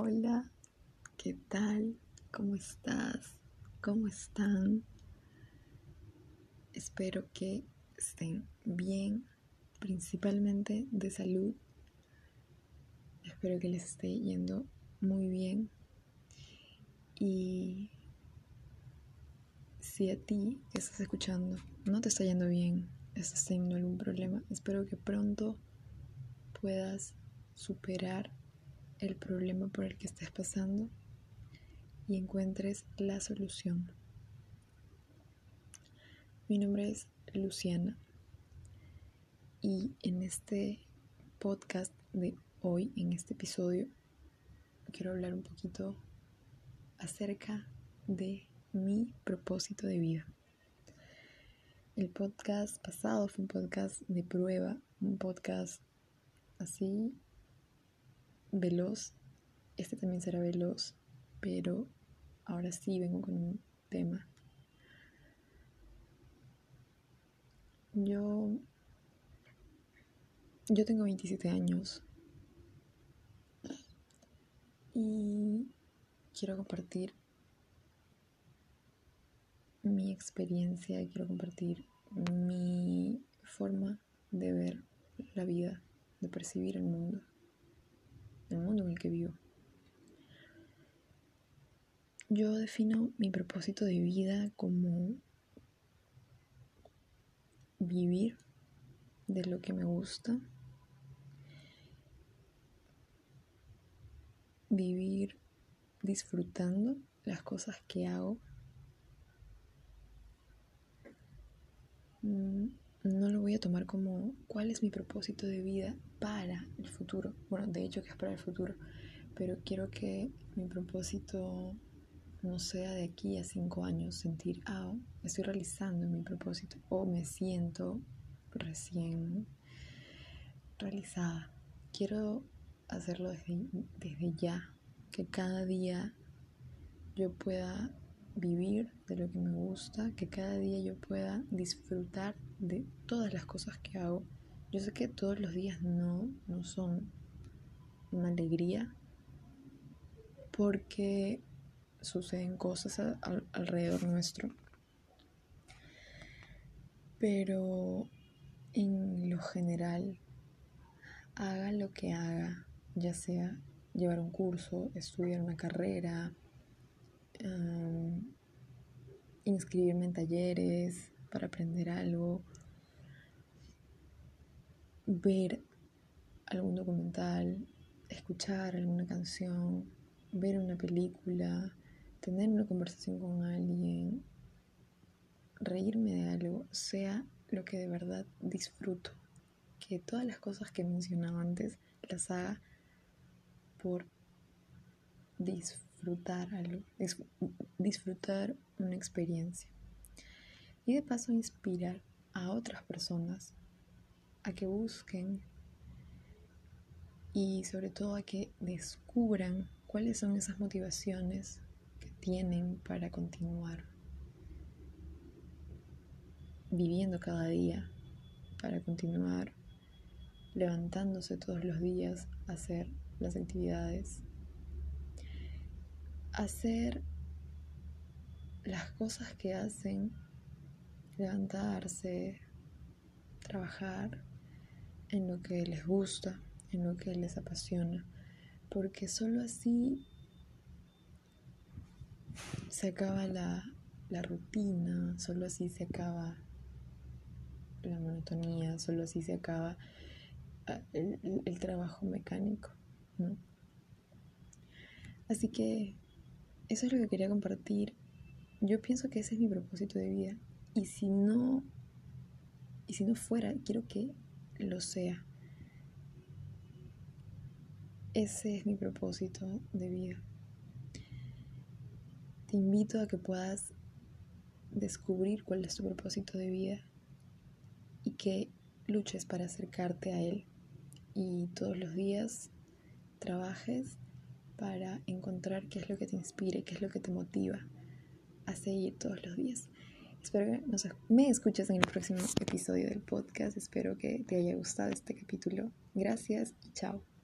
Hola, ¿qué tal? ¿Cómo estás? ¿Cómo están? Espero que estén bien, principalmente de salud. Espero que les esté yendo muy bien. Y si a ti que estás escuchando no te está yendo bien, estás teniendo algún problema, espero que pronto puedas superar el problema por el que estés pasando y encuentres la solución. Mi nombre es Luciana y en este podcast de hoy, en este episodio, quiero hablar un poquito acerca de mi propósito de vida. El podcast pasado fue un podcast de prueba, un podcast así veloz. Este también será veloz, pero ahora sí vengo con un tema. Yo yo tengo 27 años y quiero compartir mi experiencia, quiero compartir mi forma de ver la vida, de percibir el mundo el mundo en el que vivo. Yo defino mi propósito de vida como vivir de lo que me gusta, vivir disfrutando las cosas que hago. Mm, no lo voy a tomar como cuál es mi propósito de vida para el futuro. Bueno, de hecho que es para el futuro, pero quiero que mi propósito no sea de aquí a cinco años sentir, ah, estoy realizando mi propósito o me siento recién realizada. Quiero hacerlo desde, desde ya, que cada día yo pueda vivir de lo que me gusta, que cada día yo pueda disfrutar de todas las cosas que hago. Yo sé que todos los días no, no son una alegría porque suceden cosas alrededor nuestro. Pero en lo general, haga lo que haga, ya sea llevar un curso, estudiar una carrera, inscribirme en talleres para aprender algo, ver algún documental, escuchar alguna canción, ver una película, tener una conversación con alguien, reírme de algo, sea lo que de verdad disfruto. Que todas las cosas que mencionaba antes las haga por disfrutar algo, disfrutar una experiencia. Y de paso inspirar a otras personas a que busquen y sobre todo a que descubran cuáles son esas motivaciones tienen para continuar viviendo cada día, para continuar levantándose todos los días a hacer las actividades, hacer las cosas que hacen, levantarse, trabajar en lo que les gusta, en lo que les apasiona, porque solo así se acaba la, rutina, solo así se acaba la monotonía, solo así se acaba ah, el, trabajo mecánico, Así que eso es lo que quería compartir. Yo pienso que ese es mi propósito de vida. Y si no, y si no fuera, quiero que lo sea. Ese es mi propósito de vida. Te invito a que puedas descubrir cuál es tu propósito de vida y que luches para acercarte a él y todos los días trabajes para encontrar qué es lo que te inspire, qué es lo que te motiva a seguir todos los días. Espero que me escuches en el próximo episodio del podcast. Espero que te haya gustado este capítulo. Gracias y chao.